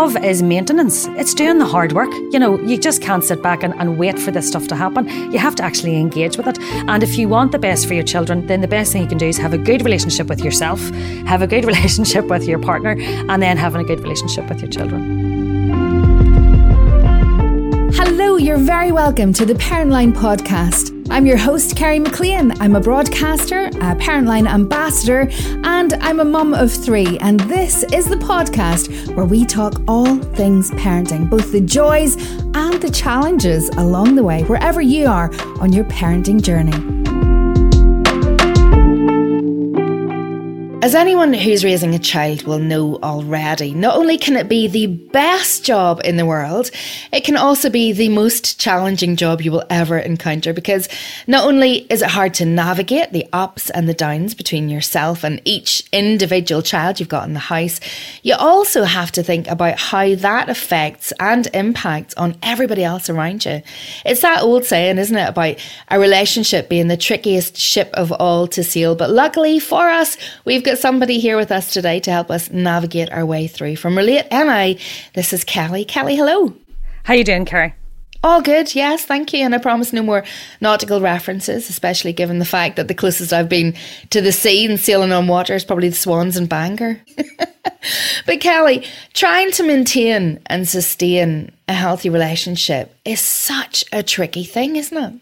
love is maintenance. It's doing the hard work. You know, you just can't sit back and, and wait for this stuff to happen. You have to actually engage with it. And if you want the best for your children, then the best thing you can do is have a good relationship with yourself, have a good relationship with your partner, and then having a good relationship with your children. Hello, you're very welcome to the Parentline podcast. I'm your host, Kerry McLean. I'm a broadcaster, a Parentline ambassador, and I'm a mum of three. And this is the podcast where we talk all things parenting, both the joys and the challenges along the way, wherever you are on your parenting journey. As anyone who's raising a child will know already, not only can it be the best job in the world, it can also be the most challenging job you will ever encounter because not only is it hard to navigate the ups and the downs between yourself and each individual child you've got in the house, you also have to think about how that affects and impacts on everybody else around you. It's that old saying, isn't it, about a relationship being the trickiest ship of all to sail. But luckily for us, we've got got somebody here with us today to help us navigate our way through. From Relate NI, this is Kelly. Kelly, hello. How you doing, Kerry? All good, yes, thank you. And I promise no more nautical references, especially given the fact that the closest I've been to the sea and sailing on water is probably the Swans and Bangor. but Kelly, trying to maintain and sustain a healthy relationship is such a tricky thing, isn't it?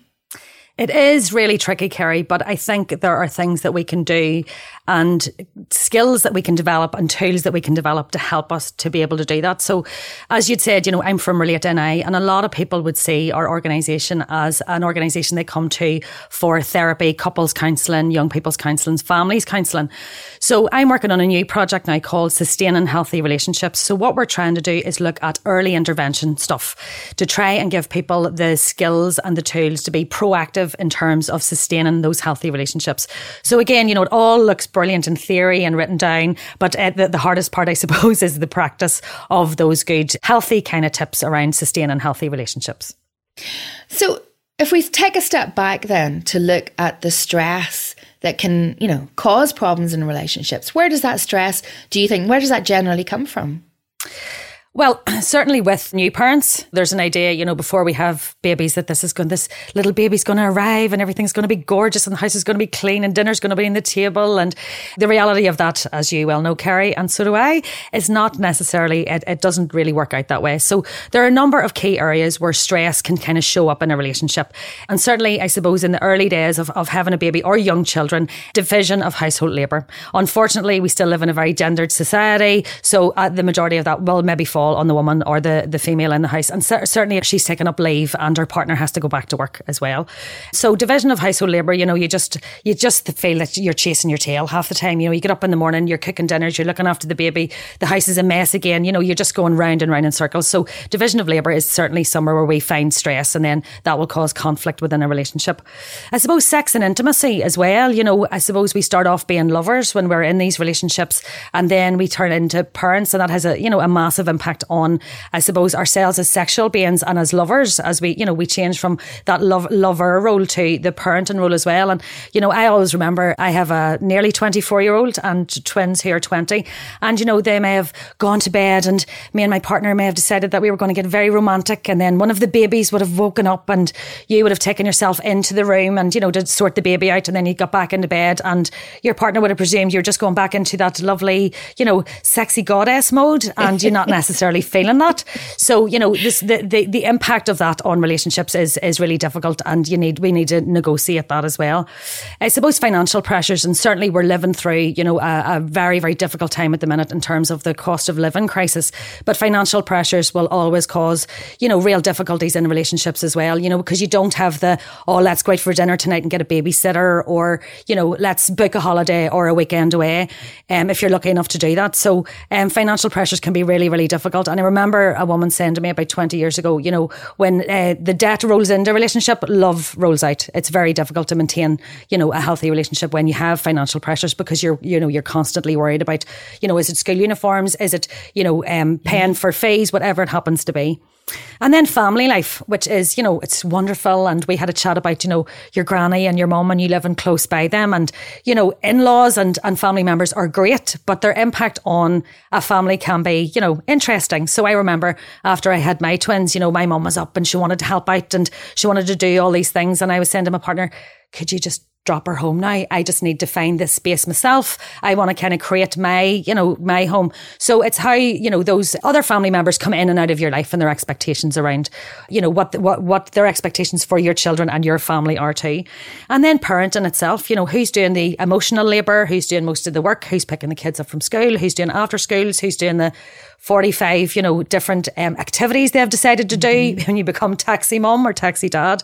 It is really tricky, Kerry, but I think there are things that we can do and skills that we can develop and tools that we can develop to help us to be able to do that. So, as you'd said, you know, I'm from Relate NI, and a lot of people would see our organisation as an organisation they come to for therapy, couples counselling, young people's counselling, families counselling. So, I'm working on a new project now called Sustaining Healthy Relationships. So, what we're trying to do is look at early intervention stuff to try and give people the skills and the tools to be proactive in terms of sustaining those healthy relationships. So, again, you know, it all looks brilliant in theory and written down. But uh, the, the hardest part, I suppose, is the practice of those good, healthy kind of tips around sustaining healthy relationships. So, if we take a step back then to look at the stress that can, you know, cause problems in relationships, where does that stress, do you think, where does that generally come from? Well, certainly with new parents, there's an idea, you know, before we have babies that this is going, this little baby's going to arrive and everything's going to be gorgeous and the house is going to be clean and dinner's going to be on the table. And the reality of that, as you well know, Kerry, and so do I, is not necessarily, it, it doesn't really work out that way. So there are a number of key areas where stress can kind of show up in a relationship. And certainly, I suppose, in the early days of, of having a baby or young children, division of household labour. Unfortunately, we still live in a very gendered society. So uh, the majority of that will maybe fall on the woman or the, the female in the house. And certainly if she's taken up leave and her partner has to go back to work as well. So division of household labour, you know, you just you just feel that you're chasing your tail half the time. You know, you get up in the morning, you're cooking dinners, you're looking after the baby, the house is a mess again, you know, you're just going round and round in circles. So division of labour is certainly somewhere where we find stress and then that will cause conflict within a relationship. I suppose sex and intimacy as well, you know, I suppose we start off being lovers when we're in these relationships and then we turn into parents and that has a, you know, a massive impact impact on, I suppose, ourselves as sexual beings and as lovers, as we, you know, we change from that love lover role to the parenting role as well. And, you know, I always remember I have a nearly 24 year old and twins here 20. And, you know, they may have gone to bed and me and my partner may have decided that we were going to get very romantic. And then one of the babies would have woken up and you would have taken yourself into the room and, you know, to sort the baby out. And then you got back into bed and your partner would have presumed you're just going back into that lovely, you know, sexy goddess mode. And you're not necessarily necessarily feeling that. So, you know, this, the, the, the impact of that on relationships is, is really difficult and you need, we need to negotiate that as well. I suppose financial pressures and certainly we're living through, you know, a, a very, very difficult time at the minute in terms of the cost of living crisis. But financial pressures will always cause, you know, real difficulties in relationships as well, you know, because you don't have the, oh, let's go out for dinner tonight and get a babysitter or, you know, let's book a holiday or a weekend away um, if you're lucky enough to do that. So um, financial pressures can be really, really difficult difficult. And I remember a woman saying to me about 20 years ago, you know, when uh, the debt rolls into a relationship, love rolls out. It's very difficult to maintain, you know, a healthy relationship when you have financial pressures because you're, you know, you're constantly worried about, you know, is it school uniforms? Is it, you know, um, paying for fees, whatever it happens to be. And then family life, which is, you know, it's wonderful. And we had a chat about, you know, your granny and your mum and you living close by them. And, you know, in laws and, and family members are great, but their impact on a family can be, you know, interesting. So I remember after I had my twins, you know, my mum was up and she wanted to help out and she wanted to do all these things. And I was saying to my partner, could you just drop her home now. I just need to find this space myself. I want to kind of create my, you know, my home. So it's how, you know, those other family members come in and out of your life and their expectations around, you know, what, what, what their expectations for your children and your family are too. And then parenting itself, you know, who's doing the emotional labor, who's doing most of the work, who's picking the kids up from school, who's doing after schools, who's doing the 45, you know, different um, activities they've decided to do mm-hmm. when you become taxi mom or taxi dad.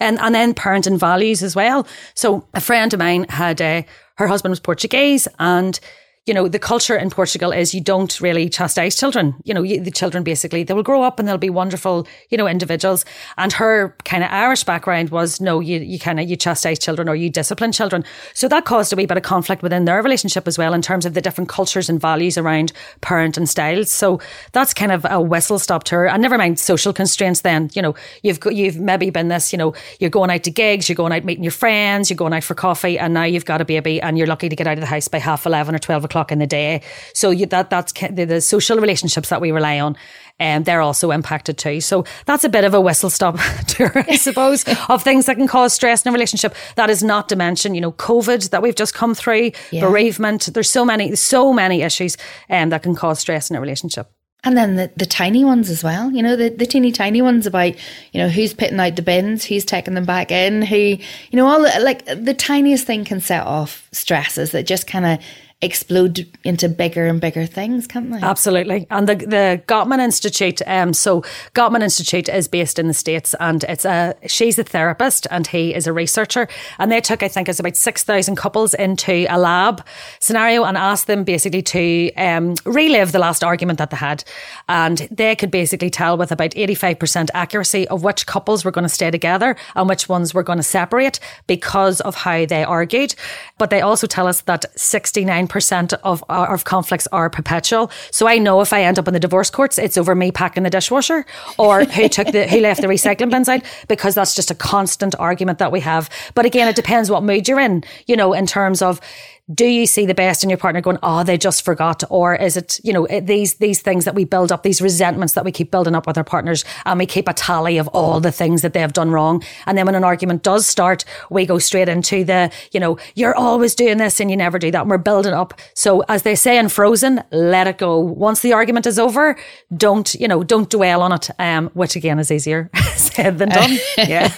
And, and then parenting values as well. So a friend of mine had, uh, her husband was Portuguese and you know, the culture in Portugal is you don't really chastise children. You know, you, the children basically, they will grow up and they'll be wonderful, you know, individuals. And her kind of Irish background was no, you, you kind of, you chastise children or you discipline children. So that caused a wee bit of conflict within their relationship as well in terms of the different cultures and values around parent and styles. So that's kind of a whistle stop to her. And never mind social constraints then, you know, you've got, you've maybe been this, you know, you're going out to gigs, you're going out meeting your friends, you're going out for coffee and now you've got a baby and you're lucky to get out of the house by half 11 or 12 o'clock o'clock in the day. So you, that that's the, the, social relationships that we rely on, and um, they're also impacted too. So that's a bit of a whistle stop tour, I suppose, of things that can cause stress in a relationship. That is not to mention, you know, COVID that we've just come through, yeah. bereavement. There's so many, so many issues um, that can cause stress in a relationship. And then the, the tiny ones as well, you know, the, the teeny tiny ones about, you know, who's putting out the bins, who's taking them back in, who, you know, all the, like the tiniest thing can set off stresses that just kind of explode into bigger and bigger things, can't they? Absolutely. And the the Gottman Institute, um, so Gottman Institute is based in the States and it's a she's a therapist and he is a researcher. And they took, I think, it's about six thousand couples into a lab scenario and asked them basically to um, relive the last argument that they had. And they could basically tell with about eighty five percent accuracy of which couples were going to stay together and which ones were going to separate because of how they argued. But they also tell us that sixty nine 99% of, uh, of conflicts are perpetual. So I know if I end up in the divorce courts, it's over me packing the dishwasher or who took the, who left the recycling bins out because that's just a constant argument that we have. But again, it depends what mood you're in, you know, in terms of, do you see the best in your partner going, oh, they just forgot? Or is it, you know, these, these things that we build up, these resentments that we keep building up with our partners and we keep a tally of all the things that they have done wrong. And then when an argument does start, we go straight into the, you know, you're always doing this and you never do that. And we're building up. So as they say in Frozen, let it go. Once the argument is over, don't, you know, don't dwell on it. Um, which again is easier said than done. yeah.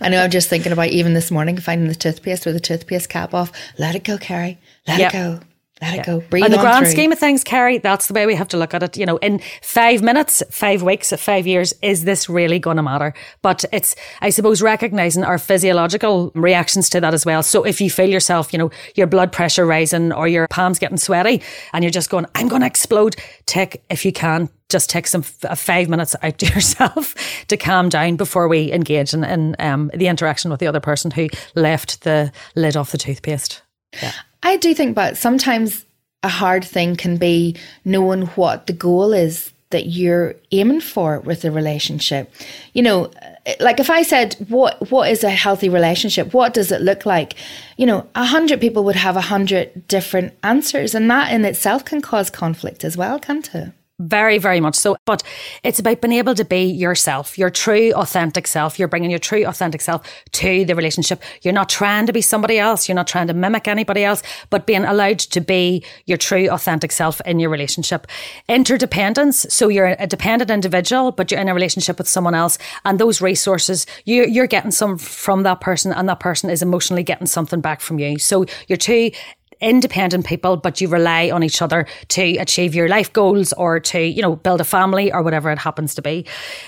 I know I'm just thinking about even this morning finding the toothpaste with the toothpaste cap off. Let it go, Kerry. Let yep. it go. Let it go. Breathe on the grand through. scheme of things, Kerry, that's the way we have to look at it. You know, in five minutes, five weeks, five years, is this really going to matter? But it's, I suppose, recognizing our physiological reactions to that as well. So if you feel yourself, you know, your blood pressure rising or your palms getting sweaty and you're just going, I'm going to explode, take, if you can, just take some f- five minutes out to yourself to calm down before we engage in, in um, the interaction with the other person who left the lid off the toothpaste. I do think, but sometimes a hard thing can be knowing what the goal is that you're aiming for with the relationship. You know, eh, like if I said, what, what is a healthy relationship? What does it look like? You know, a hundred people would have a hundred different answers and that in itself can cause conflict as well, can't it? Very, very much so. But it's about being able to be yourself, your true, authentic self. You're bringing your true, authentic self to the relationship. You're not trying to be somebody else. You're not trying to mimic anybody else, but being allowed to be your true, authentic self in your relationship. Interdependence. So you're a dependent individual, but you're in a relationship with someone else. And those resources, you, you're getting some from that person, and that person is emotionally getting something back from you. So you're two independent people, but you rely on each other to achieve your life goals or to, you know, build a family or whatever it happens to be.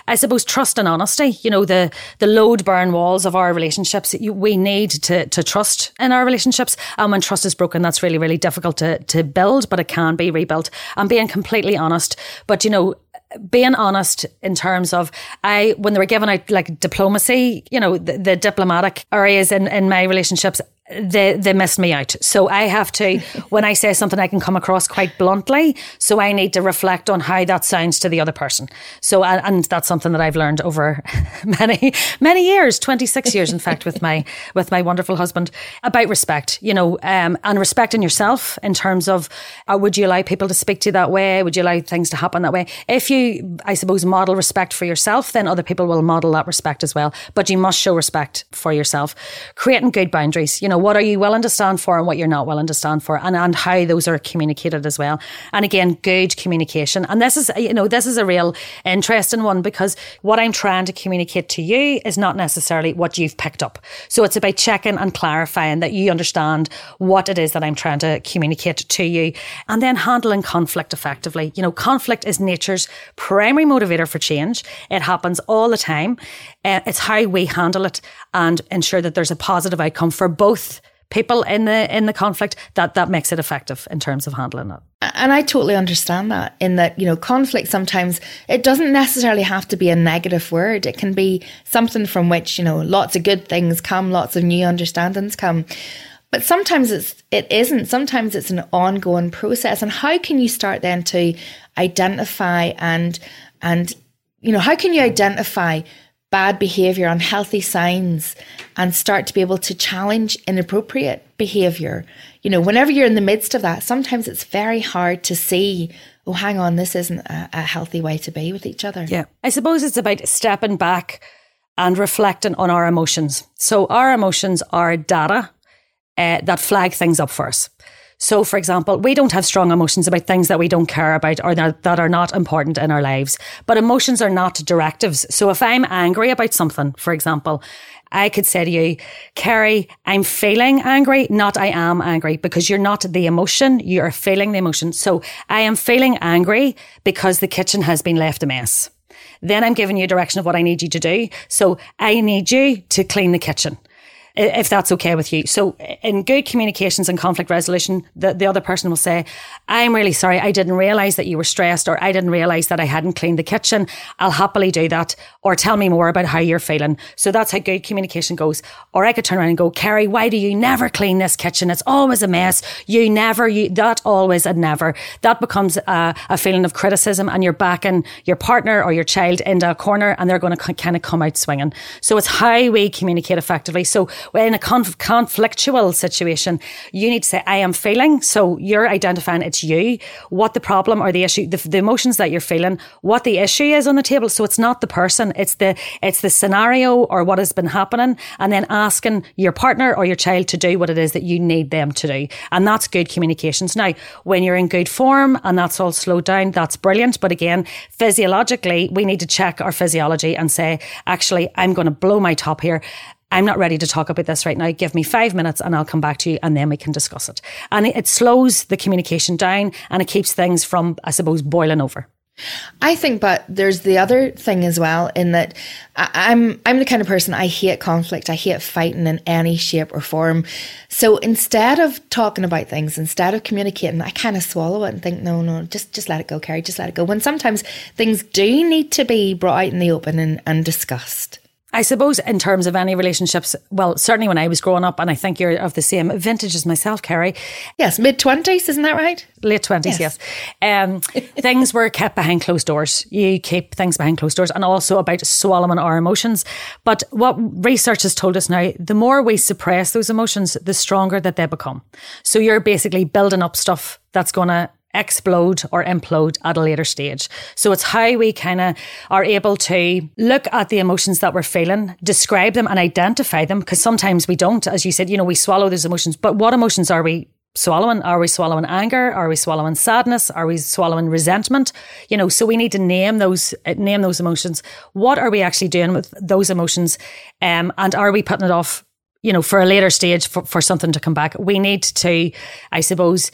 I suppose trust and honesty, you know, the, the load burn walls of our relationships, we need to, to trust in our relationships. And when trust is broken, that's really, really difficult to, to build, but it can be rebuilt and being completely honest. But, you know, being honest in terms of I when they were given out like diplomacy, you know, the, the diplomatic areas in, in my relationships, they they missed me out. So I have to when I say something I can come across quite bluntly. So I need to reflect on how that sounds to the other person. So and, and that's something that I've learned over many many years, 26 years in fact with my with my wonderful husband about respect, you know, um, and respecting yourself in terms of uh, would you allow people to speak to you that way? Would you allow things to happen that way? If you I suppose model respect for yourself, then other people will model that respect as well. But you must show respect for yourself. Creating good boundaries, you know, what are you willing to stand for and what you're not willing to stand for and, and how those are communicated as well. And again, good communication. And this is, you know, this is a real interesting one because what I'm trying to communicate to you is not necessarily what you've picked up. So it's about checking and clarifying that you understand what it is that I'm trying to communicate to you and then handling conflict effectively. You know, conflict is nature's primary motivator for change. It happens all the time. Uh, it's how we handle it and ensure that there's a positive outcome for both people in the in the conflict that that makes it effective in terms of handling it. And i totally understand that in that you know conflict sometimes it doesn't necessarily have to be a negative word. It can be something from which you know lots of good things come lots of new understandings come. But sometimes it's it isn't. Sometimes it's an ongoing process. And how can you start then to identify and and you know how can you identify bad behavior, unhealthy signs, and start to be able to challenge inappropriate behavior. You know, whenever you're in the midst of that, sometimes it's very hard to see, oh, hang on, this isn't a, a healthy way to be with each other. Yeah. I suppose it's about stepping back and reflecting on our emotions. So, our emotions are data uh, that flag things up for us. So, for example, we don't have strong emotions about things that we don't care about or that, are not important in our lives. But emotions are not directives. So, if I'm angry about something, for example, I could say to you, Kerry, I'm feeling angry, not I am angry, because you're not the emotion, you're feeling the emotion. So I am feeling angry because the kitchen has been left a mess. Then I'm giving you a direction of what I need you to do. So I need you to clean the kitchen if that's okay with you. So in good communications and conflict resolution, the, the other person will say, I'm really sorry. I didn't realize that you were stressed or I didn't realize that I hadn't cleaned the kitchen. I'll happily do that or tell me more about how you're feeling. So that's how good communication goes. Or I could turn around and go, Kerry, why do you never clean this kitchen? It's always a mess. You never, you, that always and never. That becomes a, a feeling of criticism and you're backing your partner or your child into a corner and they're going to kind of come out swinging. So it's how we communicate effectively. So in a conf- conflictual situation, you need to say, I am feeling. So you're identifying it's you, what the problem or the issue, the, the emotions that you're feeling, what the issue is on the table. So it's not the person, it's the, it's the scenario or what has been happening. And then asking your partner or your child to do what it is that you need them to do. And that's good communications. Now, when you're in good form and that's all slowed down, that's brilliant. But again, physiologically, we need to check our physiology and say, actually, I'm going to blow my top here. I'm not ready to talk about this right now. Give me five minutes and I'll come back to you and then we can discuss it. And it slows the communication down and it keeps things from, I suppose, boiling over. I think, but there's the other thing as well in that I'm I'm the kind of person I hate conflict. I hate fighting in any shape or form. So instead of talking about things, instead of communicating, I kind of swallow it and think, no, no, just just let it go, Kerry, just let it go. When sometimes things do need to be brought out in the open and, and discussed. I suppose in terms of any relationships, well, certainly when I was growing up, and I think you're of the same vintage as myself, Kerry. Yes, mid twenties, isn't that right? Late twenties, yes. yes. Um, things were kept behind closed doors. You keep things behind closed doors, and also about swallowing our emotions. But what research has told us now, the more we suppress those emotions, the stronger that they become. So you're basically building up stuff that's going to explode or implode at a later stage. So it's how we kind of are able to look at the emotions that we're feeling, describe them and identify them because sometimes we don't. As you said, you know, we swallow those emotions, but what emotions are we swallowing? Are we swallowing anger? Are we swallowing sadness? Are we swallowing resentment? You know, so we need to name those name those emotions. What are we actually doing with those emotions? Um, and are we putting it off, you know, for a later stage for, for something to come back? We need to, I suppose,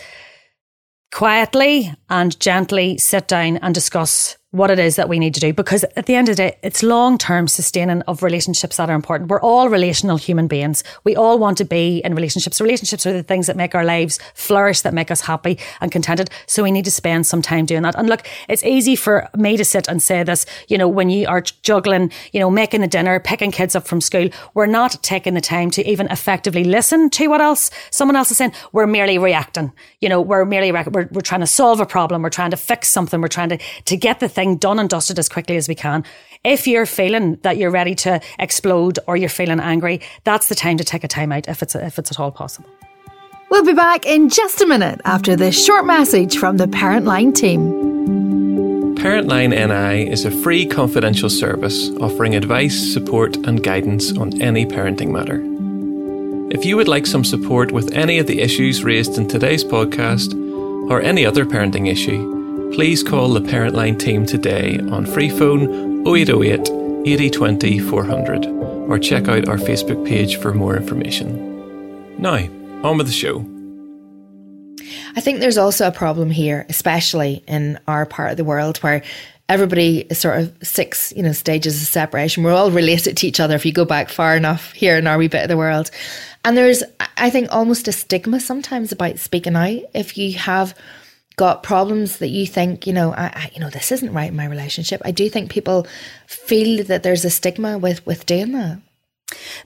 quietly and gently sit down and discuss what it is that we need to do because at the end of the day, it's long term sustaining of relationships that are important. We're all relational human beings. We all want to be in relationships. Relationships are the things that make our lives flourish, that make us happy and contented. So we need to spend some time doing that. And look, it's easy for me to sit and say this, you know, when you are juggling, you know, making the dinner, picking kids up from school, we're not taking the time to even effectively listen to what else someone else is saying. We're merely reacting. You know, we're merely, we're, we're trying to solve a problem. We're trying to fix something. We're trying to, to get the thing done and dusted as quickly as we can. If you're feeling that you're ready to explode or you're feeling angry, that's the time to take a time out if it's if it's at all possible. We'll be back in just a minute after this short message from the Parent Line team. Parent Line NI is a free confidential service offering advice, support, and guidance on any parenting matter. If you would like some support with any of the issues raised in today's podcast or any other parenting issue, please call the Parent Line team today on free phone 0808 8020 400 or check out our Facebook page for more information. Now, on with the show. I think there's also a problem here, especially in our part of the world where everybody is sort of six, you know, stages of separation. We're all related to each other if you go back far enough here in our wee bit of the world. And there's, I think, almost a stigma sometimes about speaking out. If you have got problems that you think, you know, I, I, you know, this isn't right in my relationship. I do think people feel that there's a stigma with with doing that.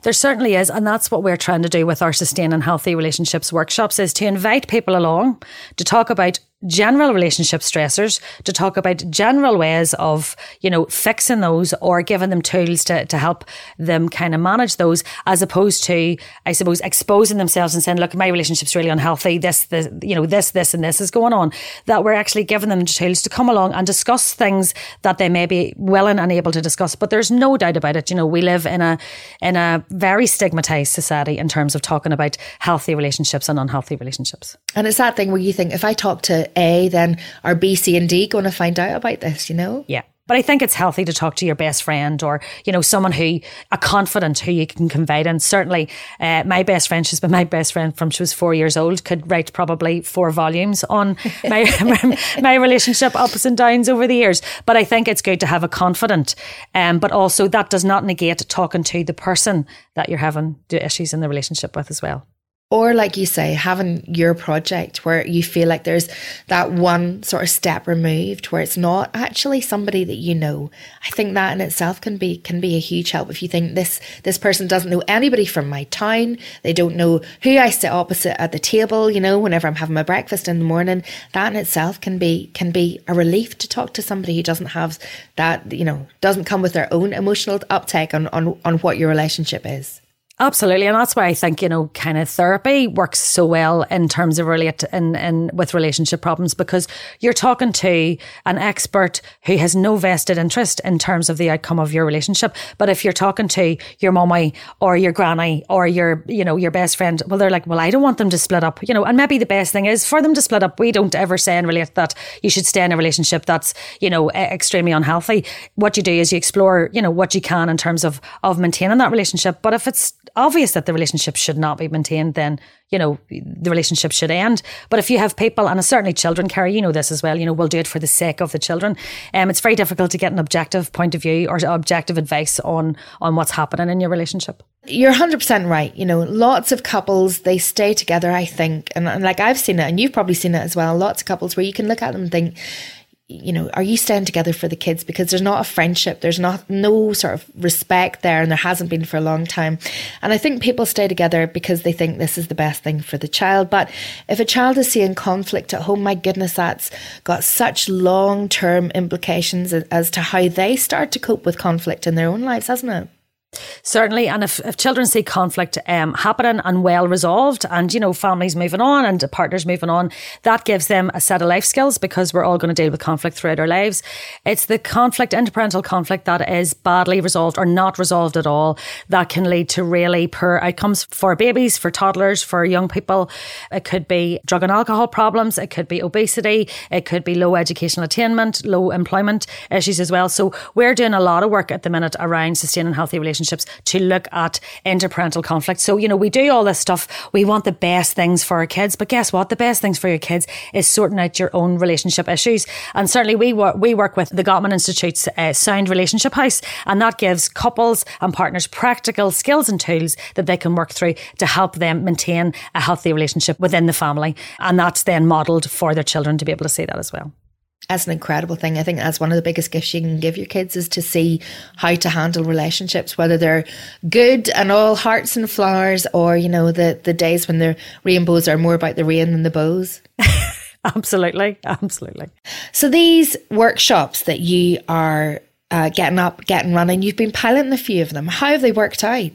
There certainly is, and that's what we're trying to do with our Sustaining Healthy Relationships workshops is to invite people along to talk about general relationship stressors to talk about general ways of, you know, fixing those or giving them tools to, to help them kind of manage those as opposed to, I suppose, exposing themselves and saying, look, my relationship's really unhealthy. This, this, you know, this, this and this is going on. That we're actually giving them tools to come along and discuss things that they may be willing and able to discuss. But there's no doubt about it. You know, we live in a, in a very stigmatized society in terms of talking about healthy relationships and unhealthy relationships. And it's that thing where you think, if I talk to A, then are B, C, and D going to find out about this, you know? Yeah. But I think it's healthy to talk to your best friend or, you know, someone who, a confidant who you can confide in. Certainly, uh, my best friend, she's been my best friend from she was four years old, could write probably four volumes on my, my relationship ups and downs over the years. But I think it's good to have a confidant. Um, but also, that does not negate talking to the person that you're having issues in the relationship with as well. Or, like you say, having your project where you feel like there's that one sort of step removed where it's not actually somebody that you know. I think that in itself can be can be a huge help if you think this this person doesn't know anybody from my town, they don't know who I sit opposite at the table, you know, whenever I'm having my breakfast in the morning. That in itself can be can be a relief to talk to somebody who doesn't have that, you know, doesn't come with their own emotional uptake on on, on what your relationship is. Absolutely, and that's why I think you know, kind of therapy works so well in terms of relate in, in with relationship problems because you're talking to an expert who has no vested interest in terms of the outcome of your relationship. But if you're talking to your mummy or your granny or your you know your best friend, well, they're like, well, I don't want them to split up, you know, and maybe the best thing is for them to split up. We don't ever say and relate that you should stay in a relationship that's you know extremely unhealthy. What you do is you explore, you know, what you can in terms of of maintaining that relationship. But if it's obvious that the relationship should not be maintained, then, you know, the relationship should end. But if you have people, and certainly children, Kerry, you know this as well, you know, we'll do it for the sake of the children. Um, it's very difficult to get an objective point of view or objective advice on, on what's happening in your relationship. You're 100% right. You know, lots of couples, they stay together, I think. And, and like I've seen it, and you've probably seen it as well. Lots of couples where you can look at them and think, you know, are you staying together for the kids? Because there's not a friendship, there's not no sort of respect there, and there hasn't been for a long time. And I think people stay together because they think this is the best thing for the child. But if a child is seeing conflict at home, my goodness, that's got such long term implications as to how they start to cope with conflict in their own lives, hasn't it? Certainly, and if, if children see conflict um, happening and well resolved, and you know families moving on and partners moving on, that gives them a set of life skills because we're all going to deal with conflict throughout our lives. It's the conflict, interparental conflict, that is badly resolved or not resolved at all that can lead to really poor outcomes for babies, for toddlers, for young people. It could be drug and alcohol problems, it could be obesity, it could be low educational attainment, low employment issues as well. So we're doing a lot of work at the minute around sustaining healthy relationships relationships to look at interparental conflict. So, you know, we do all this stuff. We want the best things for our kids, but guess what? The best things for your kids is sorting out your own relationship issues. And certainly we work, we work with the Gottman Institute's uh, Sound Relationship House, and that gives couples and partners practical skills and tools that they can work through to help them maintain a healthy relationship within the family. And that's then modelled for their children to be able to see that as well. That's an incredible thing. I think that's one of the biggest gifts you can give your kids is to see how to handle relationships, whether they're good and all hearts and flowers, or you know the the days when the rainbows are more about the rain than the bows. absolutely, absolutely. So these workshops that you are uh, getting up, getting running, you've been piloting a few of them. How have they worked out?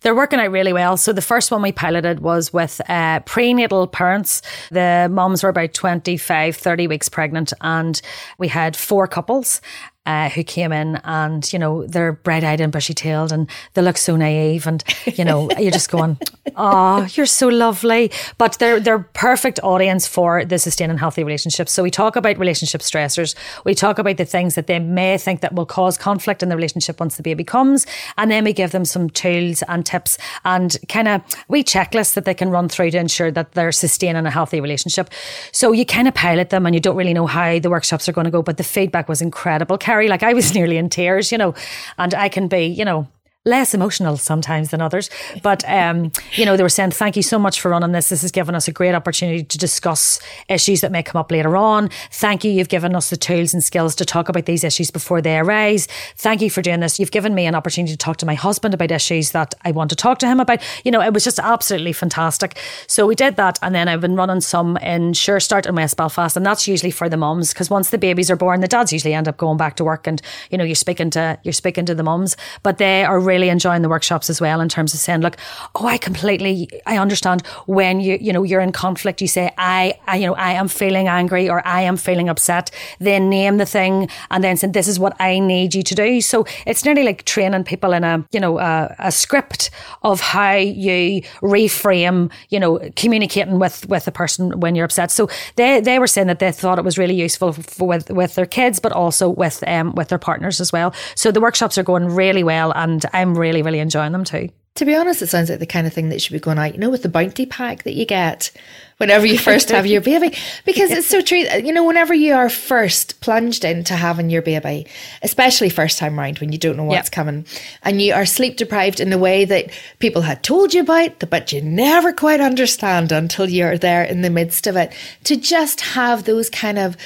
They're working out really well. So the first one we piloted was with uh, prenatal parents. The moms were about 25, 30 weeks pregnant, and we had four couples uh, who came in and, you know, they're bright eyed and bushy tailed and they look so naive. And, you know, you're just going, oh, you're so lovely. But they're, they're perfect audience for the sustaining healthy relationships. So we talk about relationship stressors. We talk about the things that they may think that will cause conflict in the relationship once the baby comes. And then we give them some tools and tips and kind of we checklists that they can run through to ensure that they're sustaining a healthy relationship. So you kind of pilot them and you don't really know how the workshops are going to go, but the feedback was incredible. Like I was nearly in tears, you know, and I can be, you know, less emotional sometimes than others. But, um, you know, they were saying, thank you so much for running this. This has given us a great opportunity to discuss issues that may come up later on. Thank you. You've given us the tools and skills to talk about these issues before they arise. Thank you for doing this. You've given me an opportunity to talk to my husband about issues that I want to talk to him about. You know, it was just absolutely fantastic. So we did that. And then I've been running some in Sure Start in West Belfast. And that's usually for the mums because once the babies are born, the dads usually end up going back to work and, you know, you're speaking to, you're speaking to the mums, but they are really really enjoying the workshops as well in terms of saying, look, oh, I completely, I understand when you, you know, you're in conflict, you say, I, I, you know, I am feeling angry or I am feeling upset, then name the thing and then say, this is what I need you to do. So it's nearly like training people in a, you know, a, a script of how you reframe, you know, communicating with, with a person when you're upset. So they, they were saying that they thought it was really useful for, with, with their kids, but also with, um, with their partners as well. So the workshops are going really well and I'm I'm really, really enjoying them too. To be honest, it sounds like the kind of thing that should be going out, you know, with the bounty pack that you get whenever you first have your baby. Because it's so true. You know, whenever you are first plunged into having your baby, especially first time round when you don't know what's coming, and you are sleep deprived in the way that people had told you about, but you never quite understand until you're there in the midst of it, to just have those kind of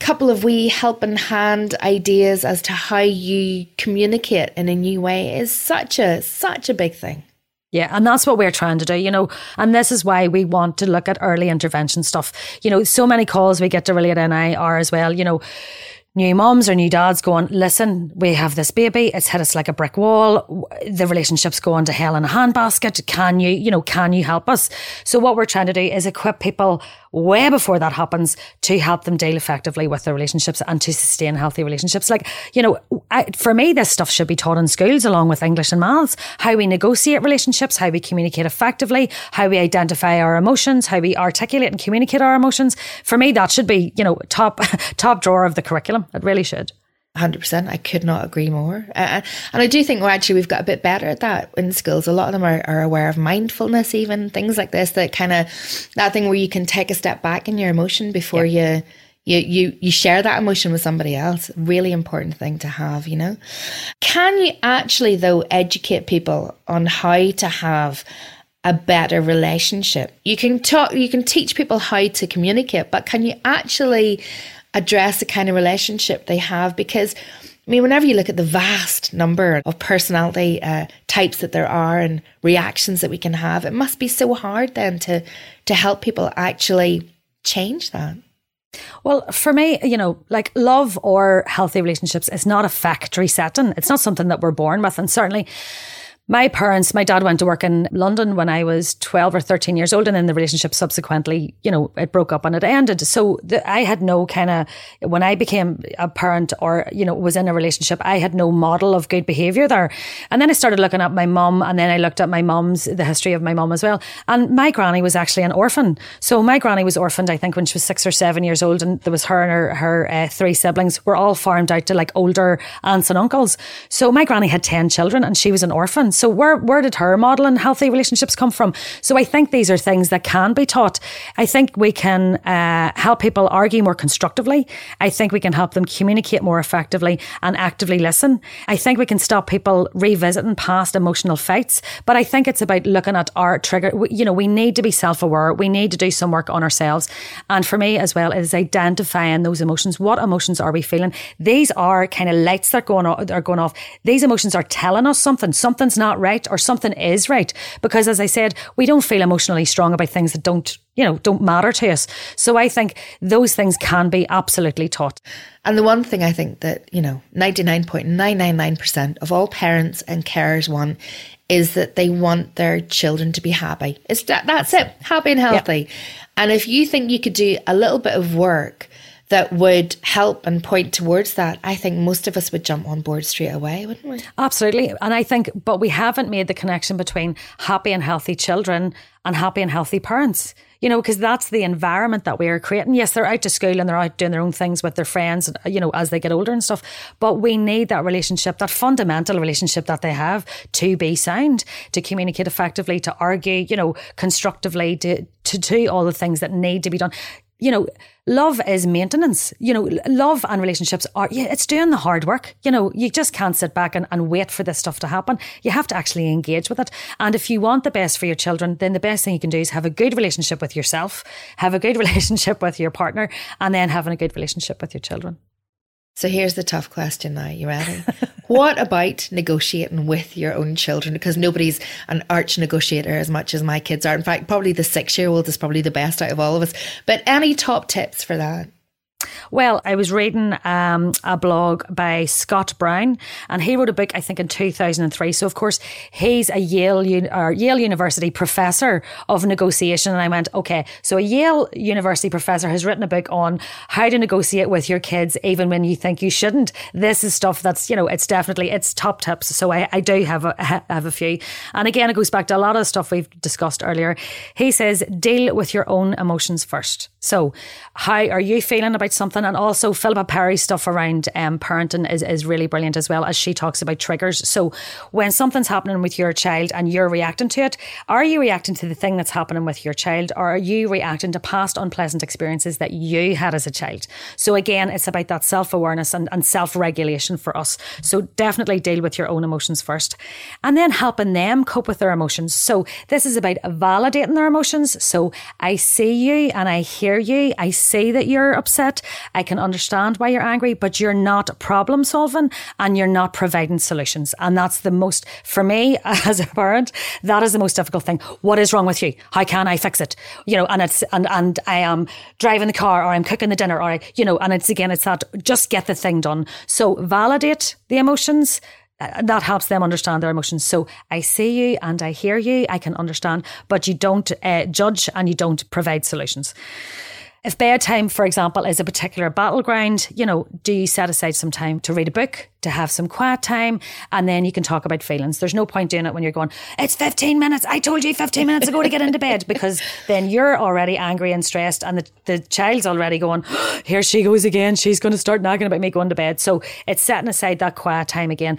couple of wee help helping hand ideas as to how you communicate in a new way is such a such a big thing. Yeah, and that's what we're trying to do, you know. And this is why we want to look at early intervention stuff. You know, so many calls we get to Relate NI are as well, you know, new moms or new dads going, listen, we have this baby. It's hit us like a brick wall. The relationship's going to hell in a handbasket. Can you, you know, can you help us? So what we're trying to do is equip people way before that happens to help them deal effectively with their relationships and to sustain healthy relationships. Like, you know, I, for me, this stuff should be taught in schools along with English and maths, how we negotiate relationships, how we communicate effectively, how we identify our emotions, how we articulate and communicate our emotions. For me, that should be, you know, top, top drawer of the curriculum. It really should. 100%. I could not agree more. Uh, and I do think, well, actually, we've got a bit better at that in schools. A lot of them are, are aware of mindfulness, even things like this, that kind of, that thing where you can take a step back in your emotion before yeah. you. You, you you share that emotion with somebody else. Really important thing to have, you know. Can you actually though educate people on how to have a better relationship? You can talk you can teach people how to communicate, but can you actually address the kind of relationship they have because I mean, whenever you look at the vast number of personality uh, types that there are and reactions that we can have, it must be so hard then to to help people actually change that. Well, for me, you know, like love or healthy relationships is not a factory setting. It's not something that we're born with, and certainly my parents, my dad went to work in London when I was 12 or 13 years old. And then the relationship subsequently, you know, it broke up and it ended. So the, I had no kind of, when I became a parent or, you know, was in a relationship, I had no model of good behavior there. And then I started looking at my mum and then I looked at my mum's, the history of my mum as well. And my granny was actually an orphan. So my granny was orphaned, I think, when she was six or seven years old. And there was her and her, her uh, three siblings were all farmed out to like older aunts and uncles. So my granny had 10 children and she was an orphan. So where where did her model and healthy relationships come from? So I think these are things that can be taught. I think we can uh, help people argue more constructively. I think we can help them communicate more effectively and actively listen. I think we can stop people revisiting past emotional fights. But I think it's about looking at our trigger. You know, we need to be self aware. We need to do some work on ourselves. And for me as well, it is identifying those emotions. What emotions are we feeling? These are kind of lights that are going off, are going off. These emotions are telling us something. Something's not right or something is right. Because as I said, we don't feel emotionally strong about things that don't, you know, don't matter to us. So I think those things can be absolutely taught. And the one thing I think that, you know, 99.999% of all parents and carers want is that they want their children to be happy. It's that, that's it, happy and healthy. And if you think you could do a little bit of work that would help and point towards that, I think most of us would jump on board straight away, wouldn't we? Absolutely. And I think, but we haven't made the connection between happy and healthy children and happy and healthy parents. You know, because that's the environment that we are creating. Yes, they're out to school and they're out doing their own things with their friends, you know, as they get older and stuff. But we need that relationship, that fundamental relationship that they have to be sound, to communicate effectively, to argue, you know, constructively, to, to do all the things that need to be done you know, love is maintenance. You know, love and relationships are, yeah, it's doing the hard work. You know, you just can't sit back and, and wait for this stuff to happen. You have to actually engage with it. And if you want the best for your children, then the best thing you can do is have a good relationship with yourself, have a good relationship with your partner, and then having a good relationship with your children. So here's the tough question now. You ready? what about negotiating with your own children? Because nobody's an arch negotiator as much as my kids are. In fact, probably the six year old is probably the best out of all of us. But any top tips for that? Well, I was reading um, a blog by Scott Brown, and he wrote a book, I think, in 2003. So, of course, he's a Yale, or Yale University professor of negotiation. And I went, okay, so a Yale University professor has written a book on how to negotiate with your kids, even when you think you shouldn't. This is stuff that's, you know, it's definitely, it's top tips. So I, I do have a, have a few. And again, it goes back to a lot of stuff we've discussed earlier. He says, deal with your own emotions first. So, how are you feeling about something? And also, Philippa Perry's stuff around um, parenting is, is really brilliant as well, as she talks about triggers. So, when something's happening with your child and you're reacting to it, are you reacting to the thing that's happening with your child, or are you reacting to past unpleasant experiences that you had as a child? So, again, it's about that self awareness and, and self regulation for us. So, definitely deal with your own emotions first, and then helping them cope with their emotions. So, this is about validating their emotions. So, I see you and I hear hear you. I see that you're upset. I can understand why you're angry, but you're not problem solving and you're not providing solutions. And that's the most, for me as a parent, that is the most difficult thing. What is wrong with you? How can I fix it? You know, and it's, and, and I am driving the car or I'm cooking the dinner or, I, you know, and it's again, it's that just get the thing done. So validate the emotions uh, that helps them understand their emotions. So I see you and I hear you, I can understand, but you don't uh, judge and you don't provide solutions. If bedtime, for example, is a particular battleground, you know, do you set aside some time to read a book, to have some quiet time, and then you can talk about feelings. There's no point doing it when you're going, it's 15 minutes. I told you 15 minutes ago to get into bed because then you're already angry and stressed, and the, the child's already going, here she goes again. She's going to start nagging about me going to bed. So it's setting aside that quiet time again.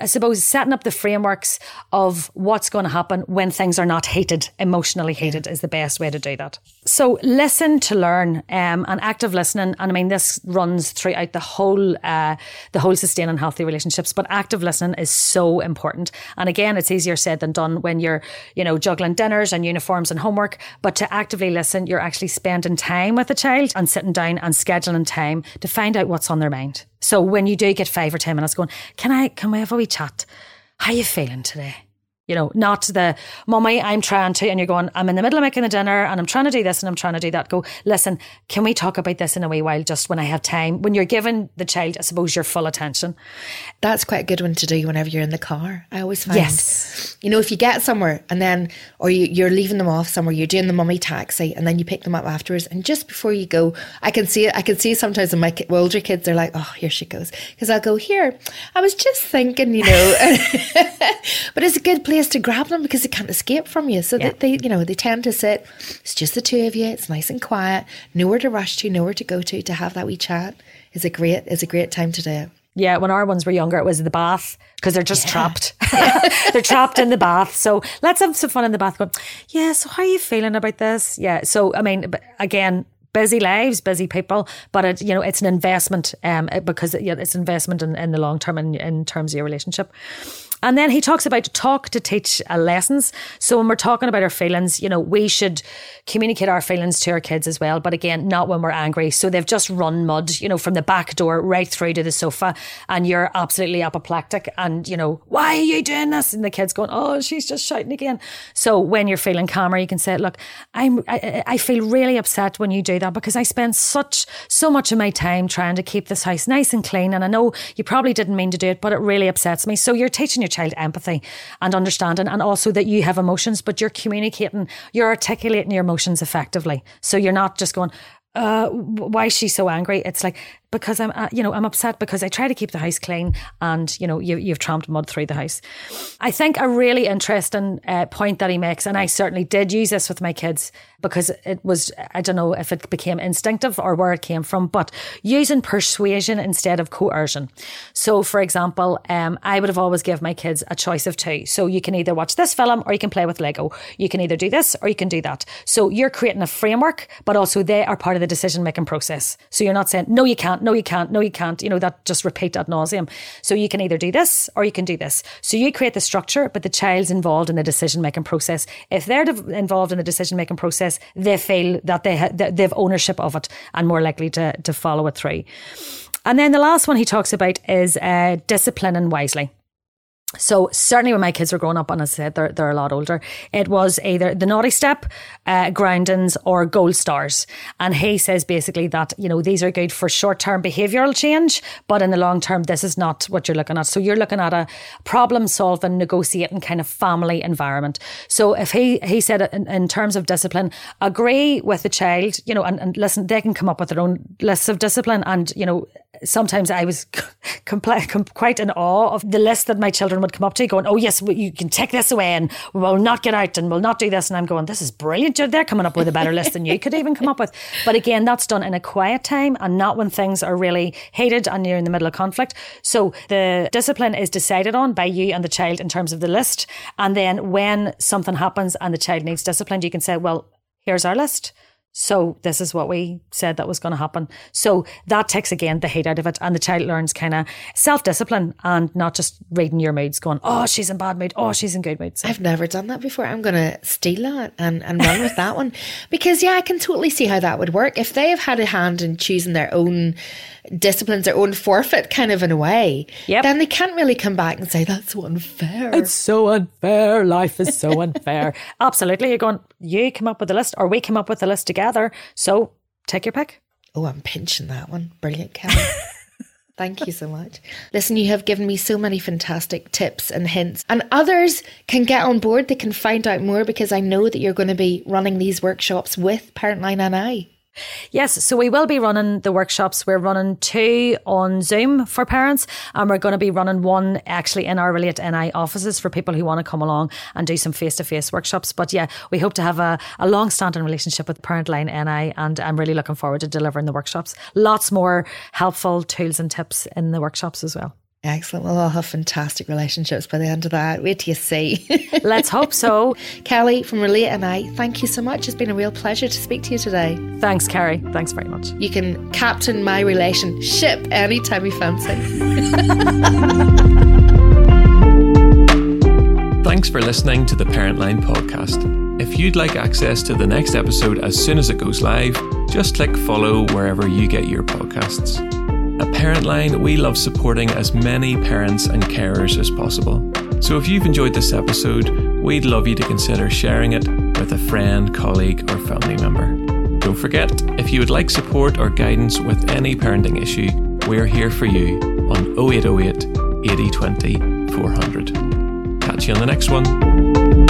I suppose setting up the frameworks of what's going to happen when things are not hated, emotionally hated, is the best way to do that. So listen to learn, um, and active listening. And I mean, this runs throughout the whole, uh, the whole sustain and healthy relationships. But active listening is so important. And again, it's easier said than done when you're, you know, juggling dinners and uniforms and homework. But to actively listen, you're actually spending time with the child and sitting down and scheduling time to find out what's on their mind. So when you do get five or ten minutes going, can I can we have a wee chat? How are you feeling today? You know, not the mummy, I'm trying to, and you're going, I'm in the middle of making the dinner and I'm trying to do this and I'm trying to do that. Go, listen, can we talk about this in a wee while just when I have time? When you're giving the child, I suppose, your full attention. That's quite a good one to do whenever you're in the car. I always find, Yes. you know, if you get somewhere and then, or you, you're leaving them off somewhere, you're doing the mummy taxi and then you pick them up afterwards. And just before you go, I can see it. I can see sometimes when my ki- older kids, they're like, oh, here she goes. Because I'll go, here, I was just thinking, you know, but it's a good place to grab them because they can't escape from you. So Yeah. they, they, you know, they tend to sit. It's just the two of you. It's nice and quiet. Nowhere to rush to, nowhere to go to, to have that wee chat. Is a great, is a great time to do it. Yeah, when our ones were younger, it was the bath because they're just trapped. they're trapped in the bath. So let's have some fun in the bath. Going, yeah. So how are you feeling about this? Yeah. So I mean, again, busy lives, busy people, but it, you know, it's an investment um, because yeah, it's investment in, in the long term in, in terms of your relationship. And then he talks about talk to teach uh, lessons. So when we're talking about our feelings, you know, we should communicate our feelings to our kids as well. But again, not when we're angry. So they've just run mud, you know, from the back door right through to the sofa, and you're absolutely apoplectic. And you know, why are you doing this? And the kids going, oh, she's just shouting again. So when you're feeling calmer, you can say, look, I'm, I, I feel really upset when you do that because I spend such so much of my time trying to keep this house nice and clean, and I know you probably didn't mean to do it, but it really upsets me. So you're teaching your child empathy and understanding, and also that you have emotions, but you're communicating, you're articulating your emotions effectively. So you're not just going, uh, why is she so angry? It's like because I'm, uh, you know, I'm upset because I try to keep the house clean, and you know, you, you've tramped mud through the house. I think a really interesting uh, point that he makes, and I certainly did use this with my kids because it was, I don't know if it became instinctive or where it came from, but using persuasion instead of coercion. So, for example, um, I would have always give my kids a choice of two. So you can either watch this film or you can play with Lego. You can either do this or you can do that. So you're creating a framework, but also they are part of the decision making process. So you're not saying, no, you can't, no, you can't, no, you can't. You know, that just repeat ad nauseum. So you can either do this or you can do this. So you create the structure, but the child's involved in the decision making process. If they're involved in the decision making process, they feel that they ha- they've ownership of it and more likely to to follow it through. And then the last one he talks about is uh, disciplining wisely. So certainly when my kids were growing up, and as I said, they're, they're a lot older, it was either the naughty step, uh, groundings or gold stars. And he says basically that, you know, these are good for short-term behavioural change, but in the long term, this is not what you're looking at. So you're looking at a problem solving, negotiating kind of family environment. So if he, he said in, in terms of discipline, agree with the child, you know, and, and listen, they can come up with their own lists of discipline. And, you know, sometimes I was compl- com- quite in awe of the list that my children would come up to, going, "Oh yes, you can take this away, and we'll not get out, and we'll not do this." And I'm going, "This is brilliant! They're coming up with a better list than you could even come up with." But again, that's done in a quiet time and not when things are really heated and you're in the middle of conflict. So the discipline is decided on by you and the child in terms of the list, and then when something happens and the child needs discipline, you can say, "Well, here's our list." So this is what we said that was going to happen. So that takes again the hate out of it, and the child learns kind of self discipline and not just reading your moods, going, "Oh, she's in bad mood. Oh, she's in good mood." So, I've never done that before. I'm going to steal that and, and run with that one. Because, yeah, I can totally see how that would work. If they have had a hand in choosing their own disciplines, their own forfeit, kind of in a way, Yep. then they can't really come back and say, that's so unfair. it's so unfair. Life is so unfair. Absolutely, you're going. You come up with the list, or we come up with the list together. So take your pick. oh, I'm pinching that one. Brilliant, Kelly. Thank you so much. Listen, you have given me so many fantastic tips and hints, and others can get on board. They can find out more because I know that you're going to be running these workshops with Parentline NI. Yes, so we will be running the workshops. We're running two on Zoom for parents, and we're going to be running one actually in our Relate NI offices for people who want to come along and do some face to face workshops. But yeah, we hope to have a, a long standing relationship with Parent Line NI, and I'm really looking forward to delivering the workshops. Lots more helpful tools and tips in the workshops as well. Excellent. We'll all have fantastic relationships by the end of that. Wait till you see. Let's hope so. Kelly from Relate NI, thank you so much. It's been a real pleasure to speak to you today. Thanks, Kerry. Thanks very much. You can captain my relationship anytime you fancy. Thanks for listening to the Parent Line podcast. If you'd like access to the next episode as soon as it goes live, just click follow wherever you get your podcasts. At Parent Line, we love supporting as many parents and carers as possible. So if you've enjoyed this episode, we'd love you to consider sharing it with a friend, colleague, or family member. Don't forget, if you would like support or guidance with any parenting issue, we're here for you on 0808 8020 400. Catch you on the next one.